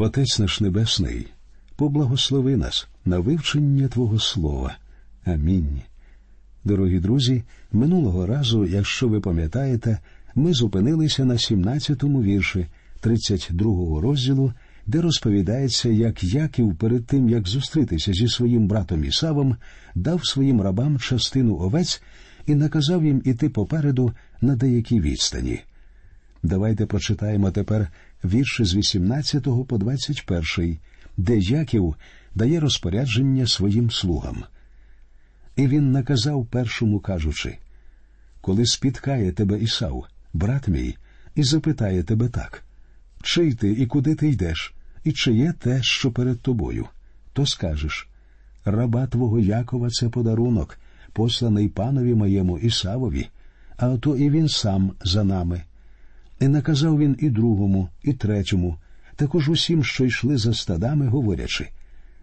Отець наш Небесний, поблагослови нас на вивчення Твого Слова. Амінь. Дорогі друзі, минулого разу, якщо ви пам'ятаєте, ми зупинилися на 17-му вірші 32-го розділу, де розповідається, як Яків перед тим, як зустрітися зі своїм братом Ісавом, дав своїм рабам частину овець і наказав їм іти попереду на деякій відстані. Давайте прочитаємо тепер вірші з 18 по 21, де Яків дає розпорядження своїм слугам. І він наказав першому, кажучи Коли спіткає тебе Ісав, брат мій, і запитає тебе так чий ти і куди ти йдеш, і чи є те, що перед тобою, то скажеш раба твого Якова це подарунок, посланий панові моєму Ісавові, а ото і він сам за нами. І наказав він і другому, і третьому, також усім, що йшли за стадами, говорячи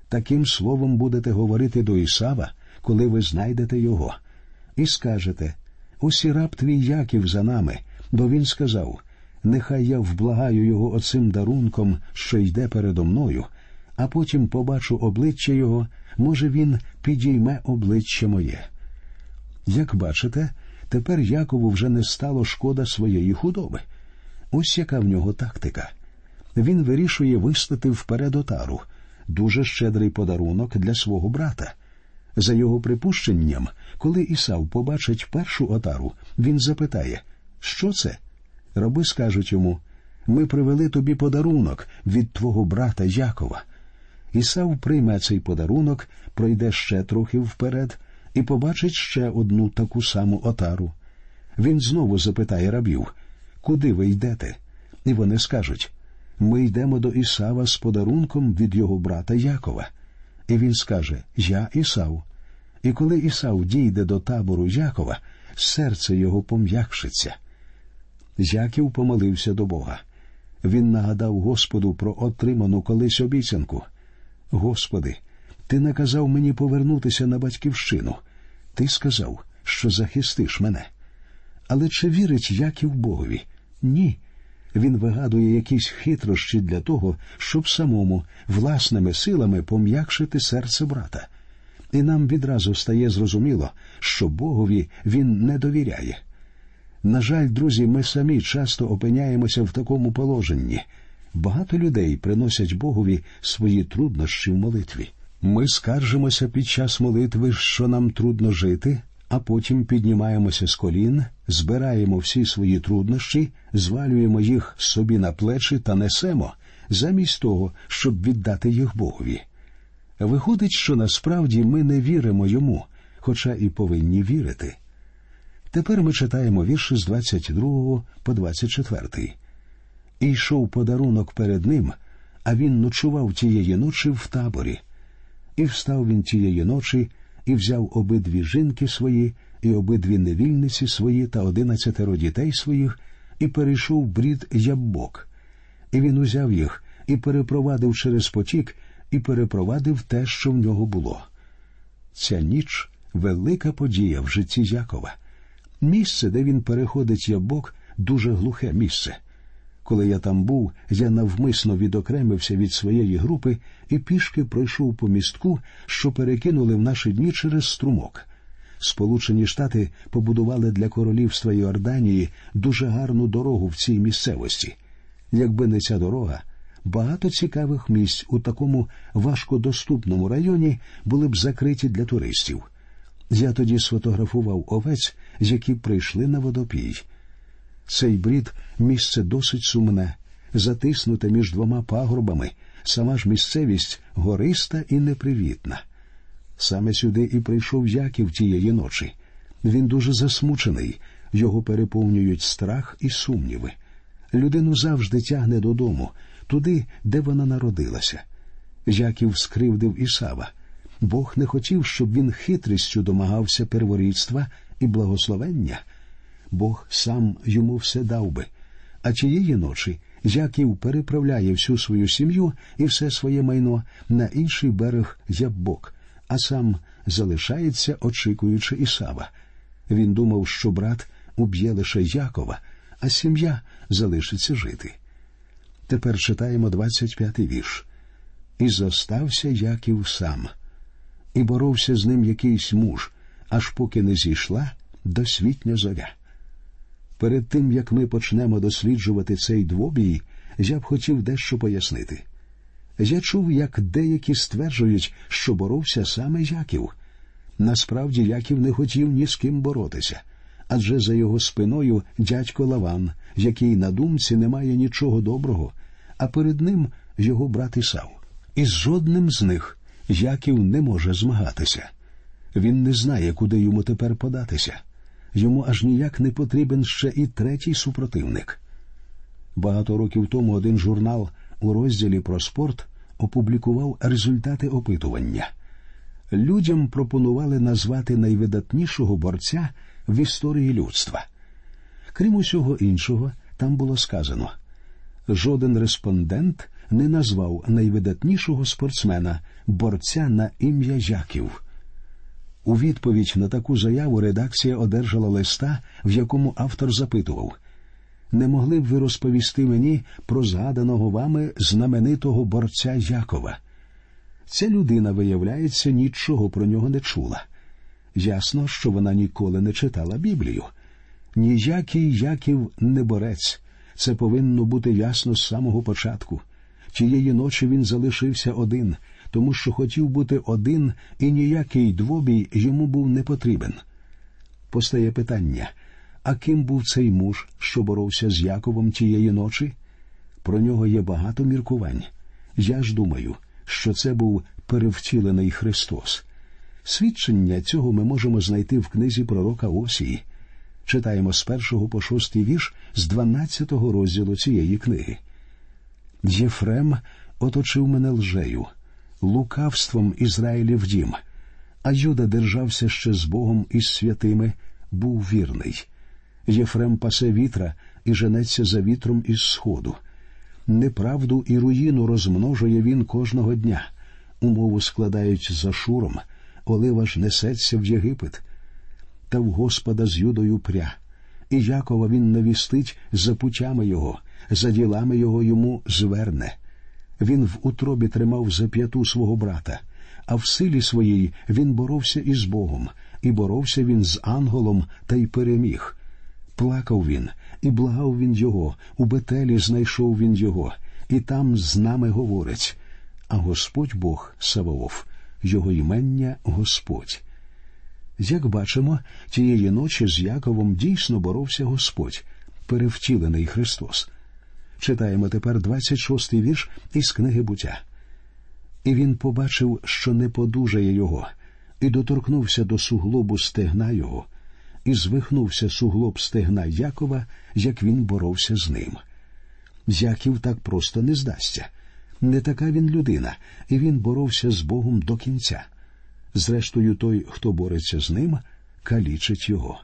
таким словом будете говорити до Ісава, коли ви знайдете його, і скажете ось і раб твій Яків за нами, бо він сказав Нехай я вблагаю його оцим дарунком, що йде передо мною, а потім побачу обличчя його, може, він підійме обличчя моє. Як бачите, тепер Якову вже не стало шкода своєї худоби. Ось яка в нього тактика. Він вирішує вислати вперед отару, дуже щедрий подарунок для свого брата. За його припущенням, коли Ісав побачить першу отару, він запитає, що це? Раби скажуть йому ми привели тобі подарунок від твого брата Якова. Ісав прийме цей подарунок, пройде ще трохи вперед і побачить ще одну таку саму отару. Він знову запитає рабів, куди ви йдете? І вони скажуть ми йдемо до Ісава з подарунком від його брата Якова. І він скаже Я Ісав. І коли Ісав дійде до табору Якова, серце його пом'якшиться. Яків помолився до Бога. Він нагадав Господу про отриману колись обіцянку. Господи, ти наказав мені повернутися на батьківщину. Ти сказав, що захистиш мене. Але чи вірить Яків Богові? Ні. Він вигадує якісь хитрощі для того, щоб самому власними силами пом'якшити серце брата. І нам відразу стає зрозуміло, що Богові він не довіряє. На жаль, друзі, ми самі часто опиняємося в такому положенні. Багато людей приносять Богові свої труднощі в молитві. Ми скаржимося під час молитви, що нам трудно жити, а потім піднімаємося з колін, збираємо всі свої труднощі, звалюємо їх собі на плечі та несемо, замість того, щоб віддати їх Богові. Виходить, що насправді ми не віримо йому, хоча і повинні вірити. Тепер ми читаємо вірші з 22 по 24. І йшов подарунок перед ним, а він ночував тієї ночі в таборі. І встав він тієї ночі, і взяв обидві жінки свої, і обидві невільниці свої та одинадцятеро дітей своїх, і перейшов брід яббок. І він узяв їх і перепровадив через потік, і перепровадив те, що в нього було. Ця ніч велика подія в житті Якова. Місце, де він переходить ябок, дуже глухе місце. Коли я там був, я навмисно відокремився від своєї групи і пішки пройшов по містку, що перекинули в наші дні через струмок. Сполучені Штати побудували для королівства Йорданії дуже гарну дорогу в цій місцевості. Якби не ця дорога, багато цікавих місць у такому важкодоступному районі були б закриті для туристів. Я тоді сфотографував овець, які прийшли на водопій. Цей брід місце досить сумне, затиснуте між двома пагорбами, сама ж місцевість гориста і непривітна. Саме сюди і прийшов Яків тієї ночі. Він дуже засмучений, його переповнюють страх і сумніви. Людину завжди тягне додому, туди, де вона народилася. Яків скривдив Ісава. Бог не хотів, щоб він хитрістю домагався перворідства і благословення. Бог сам йому все дав би. А тієї ночі Яків переправляє всю свою сім'ю і все своє майно на інший берег Яббок, а сам залишається, очікуючи Ісава. Він думав, що брат уб'є лише Якова, а сім'я залишиться жити. Тепер читаємо 25-й вірш. І зостався Яків сам, і боровся з ним якийсь муж, аж поки не зійшла досвітня зоря. Перед тим як ми почнемо досліджувати цей двобій, я б хотів дещо пояснити. Я чув, як деякі стверджують, що боровся саме Яків. Насправді Яків не хотів ні з ким боротися, адже за його спиною дядько Лаван, який на думці не має нічого доброго, а перед ним його брат Ісав. І з жодним з них Яків не може змагатися. Він не знає, куди йому тепер податися. Йому аж ніяк не потрібен ще і третій супротивник. Багато років тому один журнал у розділі про спорт опублікував результати опитування. Людям пропонували назвати найвидатнішого борця в історії людства. Крім усього іншого, там було сказано жоден респондент не назвав найвидатнішого спортсмена борця на ім'я Яків. У відповідь на таку заяву редакція одержала листа, в якому автор запитував не могли б ви розповісти мені про згаданого вами знаменитого борця Якова? Ця людина, виявляється, нічого про нього не чула. Ясно, що вона ніколи не читала Біблію. Ніякий Яків не борець. Це повинно бути ясно з самого початку. Тієї ночі він залишився один, тому що хотів бути один, і ніякий двобій йому був не потрібен. Постає питання а ким був цей муж, що боровся з Яковом тієї ночі? Про нього є багато міркувань. Я ж думаю, що це був перевтілений Христос. Свідчення цього ми можемо знайти в книзі пророка Осії. Читаємо з першого по шостий вірш з дванадцятого розділу цієї книги. Єфрем оточив мене лжею, лукавством Ізраїлів дім, а Юда держався ще з Богом і з святими, був вірний. Єфрем пасе вітра і женеться за вітром із сходу. Неправду і руїну розмножує він кожного дня. Умову складають за шуром, олива ж несеться в Єгипет. Та в Господа з юдою пря, і Якова він навістить за путями його, за ділами його йому зверне. Він в утробі тримав за п'яту свого брата, а в силі своїй він боровся із Богом, і боровся він з ангелом та й переміг. Плакав він, і благав він його, у Бетелі знайшов він його, і там з нами говорить. А Господь Бог Саваоф, його імення Господь. Як бачимо, тієї ночі з Яковом дійсно боровся Господь, перевтілений Христос. Читаємо тепер 26-й вірш із книги буття. І він побачив, що не подужає його, і доторкнувся до суглобу стегна його і звихнувся суглоб стегна Якова, як він боровся з ним. Яків так просто не здасться. Не така він людина, і він боровся з Богом до кінця. Зрештою, той, хто бореться з ним, калічить його.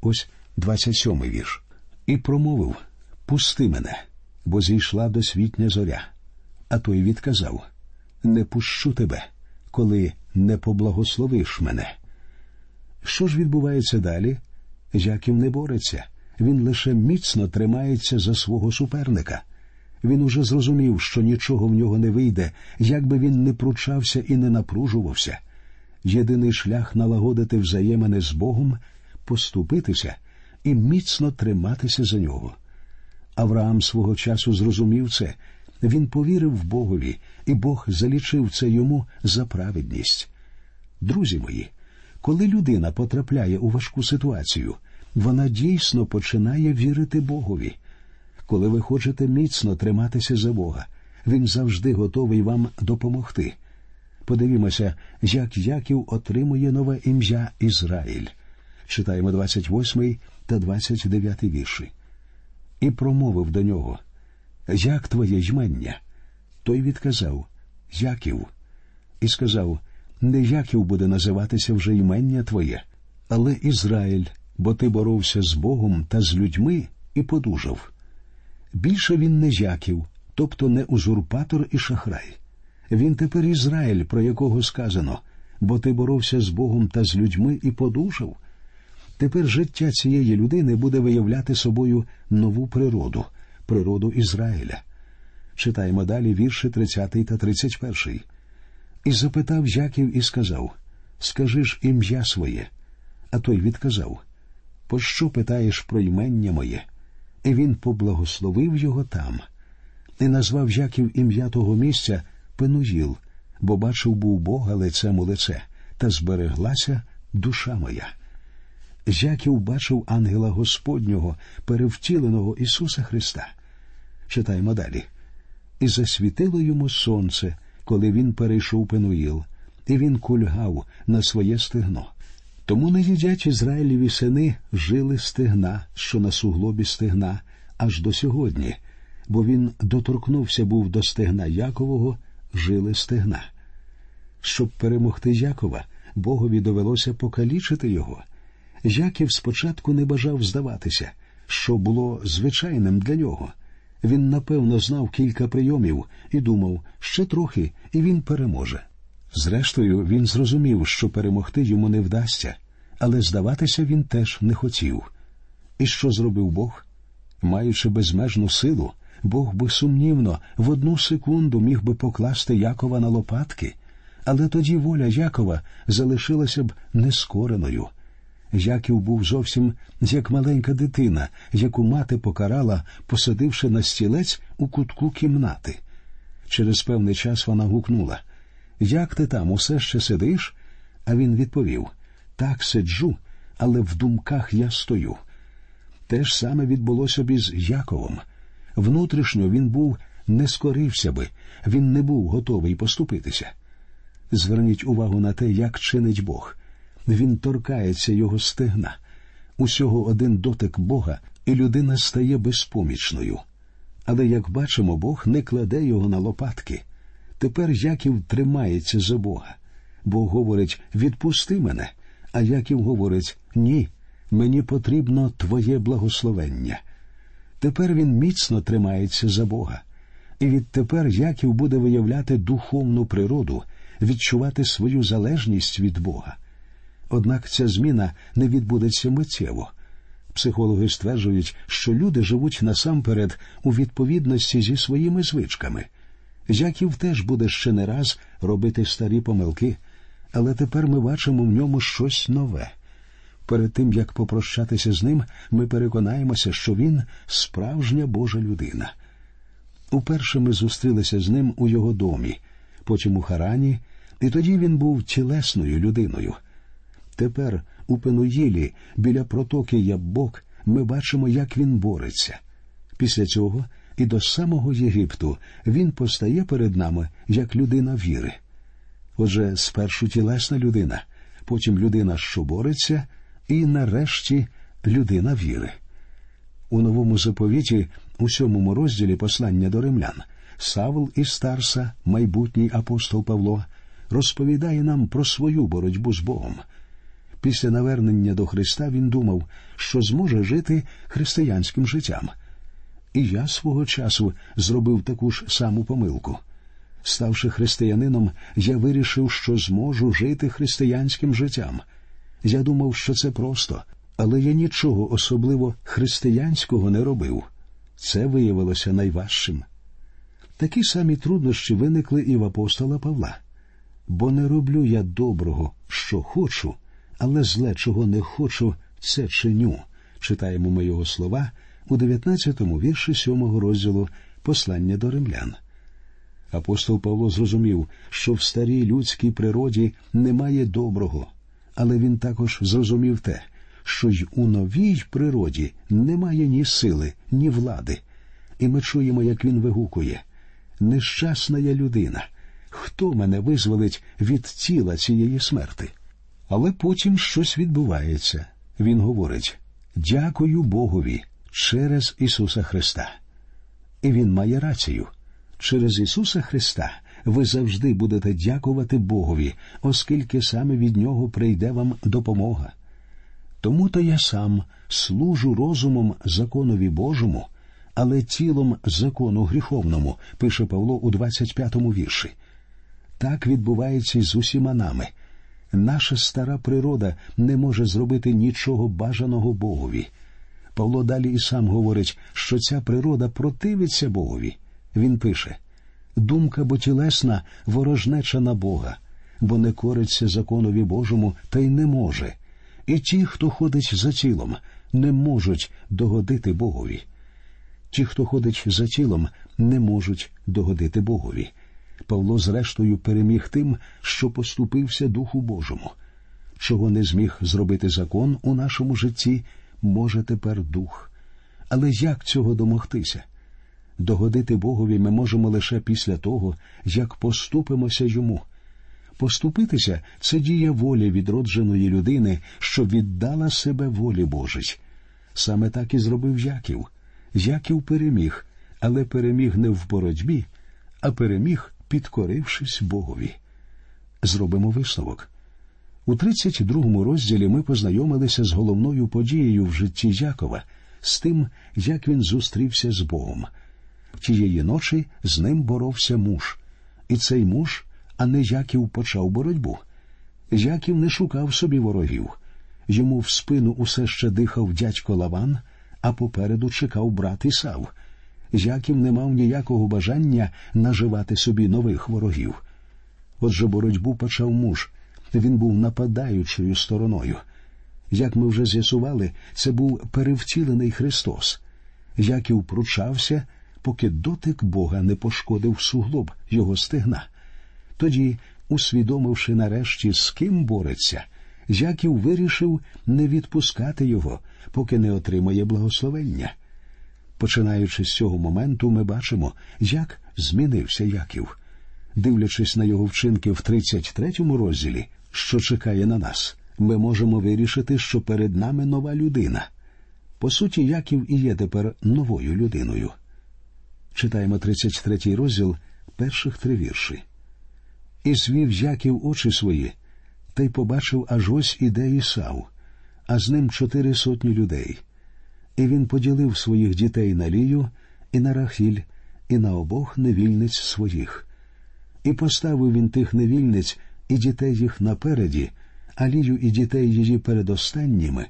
Ось 27-й вірш. І промовив Пусти мене, бо зійшла досвітня зоря. А той відказав Не пущу тебе, коли не поблагословиш мене. Що ж відбувається далі? Яків не бореться, він лише міцно тримається за свого суперника. Він уже зрозумів, що нічого в нього не вийде, як би він не пручався і не напружувався. Єдиний шлях налагодити взаємини з Богом поступитися і міцно триматися за нього. Авраам свого часу зрозумів це, він повірив в Богові, і Бог залічив це йому за праведність. Друзі мої. Коли людина потрапляє у важку ситуацію, вона дійсно починає вірити Богові. Коли ви хочете міцно триматися за Бога, він завжди готовий вам допомогти. Подивімося, як Яків отримує нове ім'я Ізраїль. Читаємо 28 та 29 вірші. І промовив до нього Як твоє ймення? Той відказав Яків, і сказав не Яків буде називатися вже ймення твоє, але Ізраїль, бо ти боровся з Богом та з людьми і подужав. Більше він не Яків, тобто не узурпатор і шахрай. Він тепер Ізраїль, про якого сказано, бо ти боровся з Богом та з людьми і подужав. Тепер життя цієї людини буде виявляти собою нову природу, природу Ізраїля. Читаємо далі вірші 30 та 31. І запитав Яків і сказав Скажи ж ім'я своє. А той відказав Пощо питаєш про ймення моє? І він поблагословив його там, і назвав Яків ім'я того місця Пенуїл, бо бачив був Бога лицем у лице, та збереглася душа моя. Яків бачив ангела Господнього, перевтіленого Ісуса Христа. Читаємо далі. І засвітило йому сонце, коли він перейшов Пенуїл, і він кульгав на своє стегно. Тому не їдять Ізраїліві сини жили стегна, що на суглобі стегна, аж до сьогодні, бо він доторкнувся був до стегна Якового, жили стегна. Щоб перемогти Якова, Богові довелося покалічити його. Яків спочатку не бажав здаватися, що було звичайним для нього. Він напевно знав кілька прийомів і думав, ще трохи, і він переможе. Зрештою, він зрозумів, що перемогти йому не вдасться, але здаватися він теж не хотів. І що зробив Бог? Маючи безмежну силу, Бог би сумнівно в одну секунду міг би покласти Якова на лопатки, але тоді воля Якова залишилася б нескореною. Яків був зовсім як маленька дитина, яку мати покарала, посадивши на стілець у кутку кімнати. Через певний час вона гукнула Як ти там усе ще сидиш? А він відповів Так сиджу, але в думках я стою. Те ж саме відбулося б із Яковом. Внутрішньо він був не скорився би, він не був готовий поступитися. Зверніть увагу на те, як чинить Бог. Він торкається його стегна. Усього один дотик Бога, і людина стає безпомічною. Але, як бачимо, Бог не кладе його на лопатки. Тепер Яків тримається за Бога. Бог говорить відпусти мене, а Яків говорить ні, мені потрібно Твоє благословення. Тепер він міцно тримається за Бога. І відтепер Яків буде виявляти духовну природу, відчувати свою залежність від Бога. Однак ця зміна не відбудеться миттєво. Психологи стверджують, що люди живуть насамперед у відповідності зі своїми звичками. Яків теж буде ще не раз робити старі помилки, але тепер ми бачимо в ньому щось нове. Перед тим як попрощатися з ним, ми переконаємося, що він справжня Божа людина. Уперше ми зустрілися з ним у його домі, потім у Харані, і тоді він був тілесною людиною. Тепер у Пенуїлі, біля протоки Яббок, ми бачимо, як він бореться. Після цього і до самого Єгипту він постає перед нами як людина віри. Отже, спершу тілесна людина, потім людина, що бореться, і нарешті людина віри. У новому заповіті, у сьомому розділі послання до римлян, Савл із Старса, майбутній апостол Павло, розповідає нам про свою боротьбу з Богом. Після навернення до Христа він думав, що зможе жити християнським життям. І я свого часу зробив таку ж саму помилку. Ставши християнином, я вирішив, що зможу жити християнським життям. Я думав, що це просто, але я нічого особливо християнського не робив. Це виявилося найважчим. Такі самі труднощі виникли і в апостола Павла. Бо не роблю я доброго, що хочу, але зле, чого не хочу, це чиню. Читаємо ми його слова у 19-му вірші 7-го розділу Послання до римлян. Апостол Павло зрозумів, що в старій людській природі немає доброго, але він також зрозумів те, що й у новій природі немає ні сили, ні влади. І ми чуємо, як він вигукує Нещасна я людина. Хто мене визволить від тіла цієї смерти? Але потім щось відбувається. Він говорить Дякую Богові через Ісуса Христа. І Він має рацію. Через Ісуса Христа ви завжди будете дякувати Богові, оскільки саме від Нього прийде вам допомога. Тому то я сам служу розумом законові Божому, але тілом закону гріховному, пише Павло у 25-му вірші. Так відбувається з усіма нами. Наша стара природа не може зробити нічого бажаного Богові. Павло далі і сам говорить, що ця природа противиться Богові. Він пише Думка бо тілесна ворожнеча на Бога, бо не кориться законові Божому та й не може. І ті, хто ходить за тілом, не можуть догодити Богові. Ті, хто ходить за тілом, не можуть догодити Богові. Павло, зрештою, переміг тим, що поступився Духу Божому. Чого не зміг зробити закон у нашому житті, може тепер дух. Але як цього домогтися? Догодити Богові ми можемо лише після того, як поступимося йому. Поступитися це дія волі відродженої людини, що віддала себе волі Божій. Саме так і зробив Яків. Яків переміг, але переміг не в боротьбі, а переміг, підкорившись Богові. Зробимо висновок. У 32 розділі ми познайомилися з головною подією в житті Якова, з тим, як він зустрівся з Богом. Тієї ночі з ним боровся муж, і цей муж, а не Яків почав боротьбу. Яків не шукав собі ворогів. Йому в спину усе ще дихав дядько Лаван, а попереду чекав брат Ісав. Яків не мав ніякого бажання наживати собі нових ворогів. Отже, боротьбу почав муж. Він був нападаючою стороною. Як ми вже з'ясували, це був перевтілений Христос. Яків пручався, поки дотик Бога не пошкодив суглоб його стегна. Тоді, усвідомивши нарешті, з ким бореться, Яків вирішив не відпускати його, поки не отримає благословення. Починаючи з цього моменту, ми бачимо, як змінився Яків. Дивлячись на його вчинки в 33-му розділі, що чекає на нас, ми можемо вирішити, що перед нами нова людина. По суті, Яків і є тепер новою людиною. Читаємо 33-й розділ перших три вірші. І звів Яків очі свої, та й побачив аж ось іде Ісав, а з ним чотири сотні людей. І він поділив своїх дітей на Лію, і на Рахіль, і на обох невільниць своїх. І поставив він тих невільниць і дітей їх напереді, а Лію і дітей її перед останніми,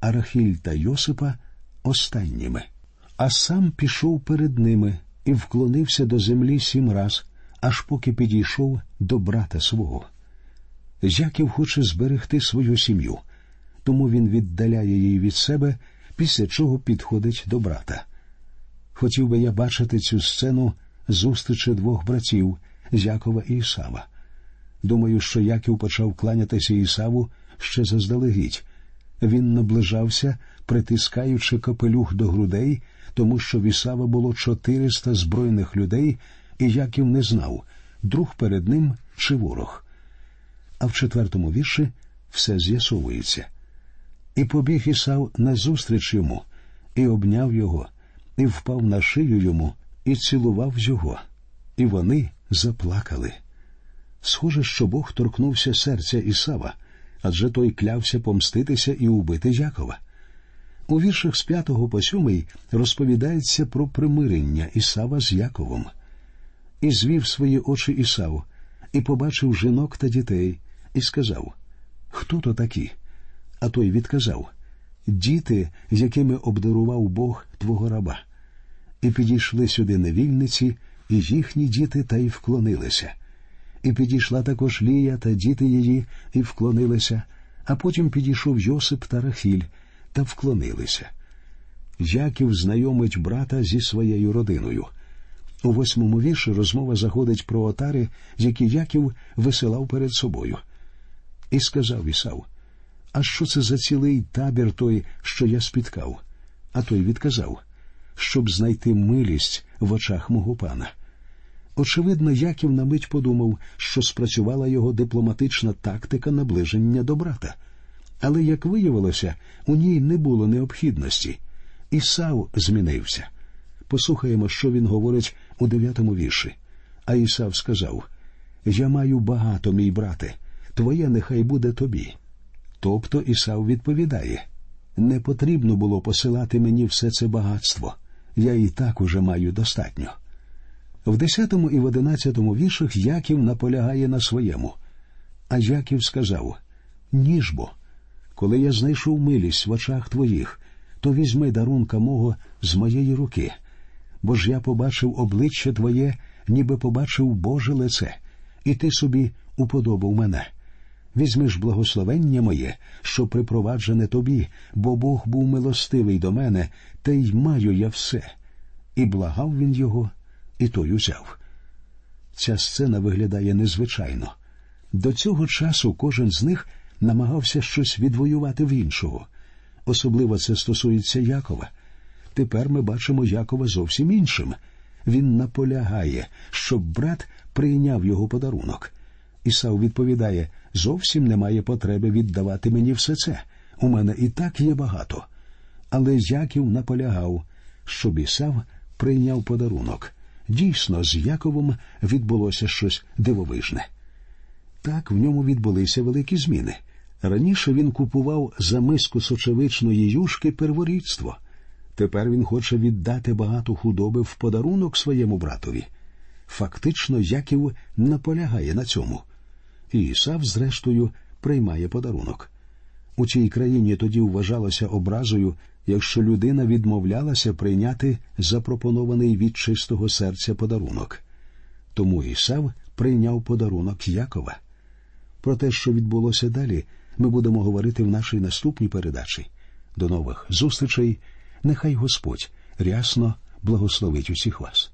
а Рахіль та Йосипа останніми. А сам пішов перед ними і вклонився до землі сім раз, аж поки підійшов до брата свого. Яків хоче зберегти свою сім'ю, тому він віддаляє її від себе, після чого підходить до брата. Хотів би я бачити цю сцену зустрічі двох братів Якова і Ісава. Думаю, що Яків почав кланятися Ісаву ще заздалегідь. Він наближався, притискаючи капелюх до грудей, тому що в Ісава було чотириста збройних людей, і Яків не знав, друг перед ним чи ворог. А в четвертому вірші все з'ясовується. І побіг Ісав назустріч йому, і обняв його, і впав на шию йому, і цілував його, і вони заплакали. Схоже, що Бог торкнувся серця Ісава, адже той клявся помститися і убити Якова. У віршах з п'ятого по сьомий розповідається про примирення Ісава з Яковом. І звів свої очі Ісав, і побачив жінок та дітей, і сказав Хто то такі? А той відказав Діти, якими обдарував Бог твого раба. І підійшли сюди невільниці, і їхні діти та й вклонилися. І підійшла також Лія та діти її, і вклонилися, а потім підійшов Йосип та Рахіль та вклонилися. Яків знайомить брата зі своєю родиною. У восьмому вірші розмова заходить про отари, які Яків висилав перед собою. І сказав Ісав, А що це за цілий табір той, що я спіткав? А той відказав, щоб знайти милість в очах мого пана. Очевидно, Яків на мить подумав, що спрацювала його дипломатична тактика наближення до брата. Але, як виявилося, у ній не було необхідності. Ісав змінився. Послухаємо, що він говорить у дев'ятому вірші. А Ісав сказав Я маю багато, мій брате, твоє нехай буде тобі. Тобто Ісав відповідає не потрібно було посилати мені все це багатство. Я і так уже маю достатньо. В десятому і в одинадцятому віршах Яків наполягає на своєму. А Яків сказав Ніж бо, коли я знайшов милість в очах твоїх, то візьми дарунка мого з моєї руки, бо ж я побачив обличчя Твоє, ніби побачив Боже лице, і ти собі уподобав мене. Візьми ж благословення моє, що припроваджене тобі, бо Бог був милостивий до мене, та й маю я все. І благав він його, і той узяв. Ця сцена виглядає незвичайно. До цього часу кожен з них намагався щось відвоювати в іншого. Особливо це стосується Якова. Тепер ми бачимо Якова зовсім іншим. Він наполягає, щоб брат прийняв його подарунок. Ісав відповідає зовсім немає потреби віддавати мені все це. У мене і так є багато. Але Яків наполягав, щоб Ісав прийняв подарунок. Дійсно, з Яковом відбулося щось дивовижне. Так в ньому відбулися великі зміни. Раніше він купував за миску сочевичної юшки перворідство. Тепер він хоче віддати багато худоби в подарунок своєму братові. Фактично, Яків наполягає на цьому. І Ісав, зрештою, приймає подарунок. У цій країні тоді вважалося образою, якщо людина відмовлялася прийняти запропонований від чистого серця подарунок. Тому Ісав прийняв подарунок Якова. Про те, що відбулося далі, ми будемо говорити в нашій наступній передачі. До нових зустрічей. Нехай Господь рясно благословить усіх вас.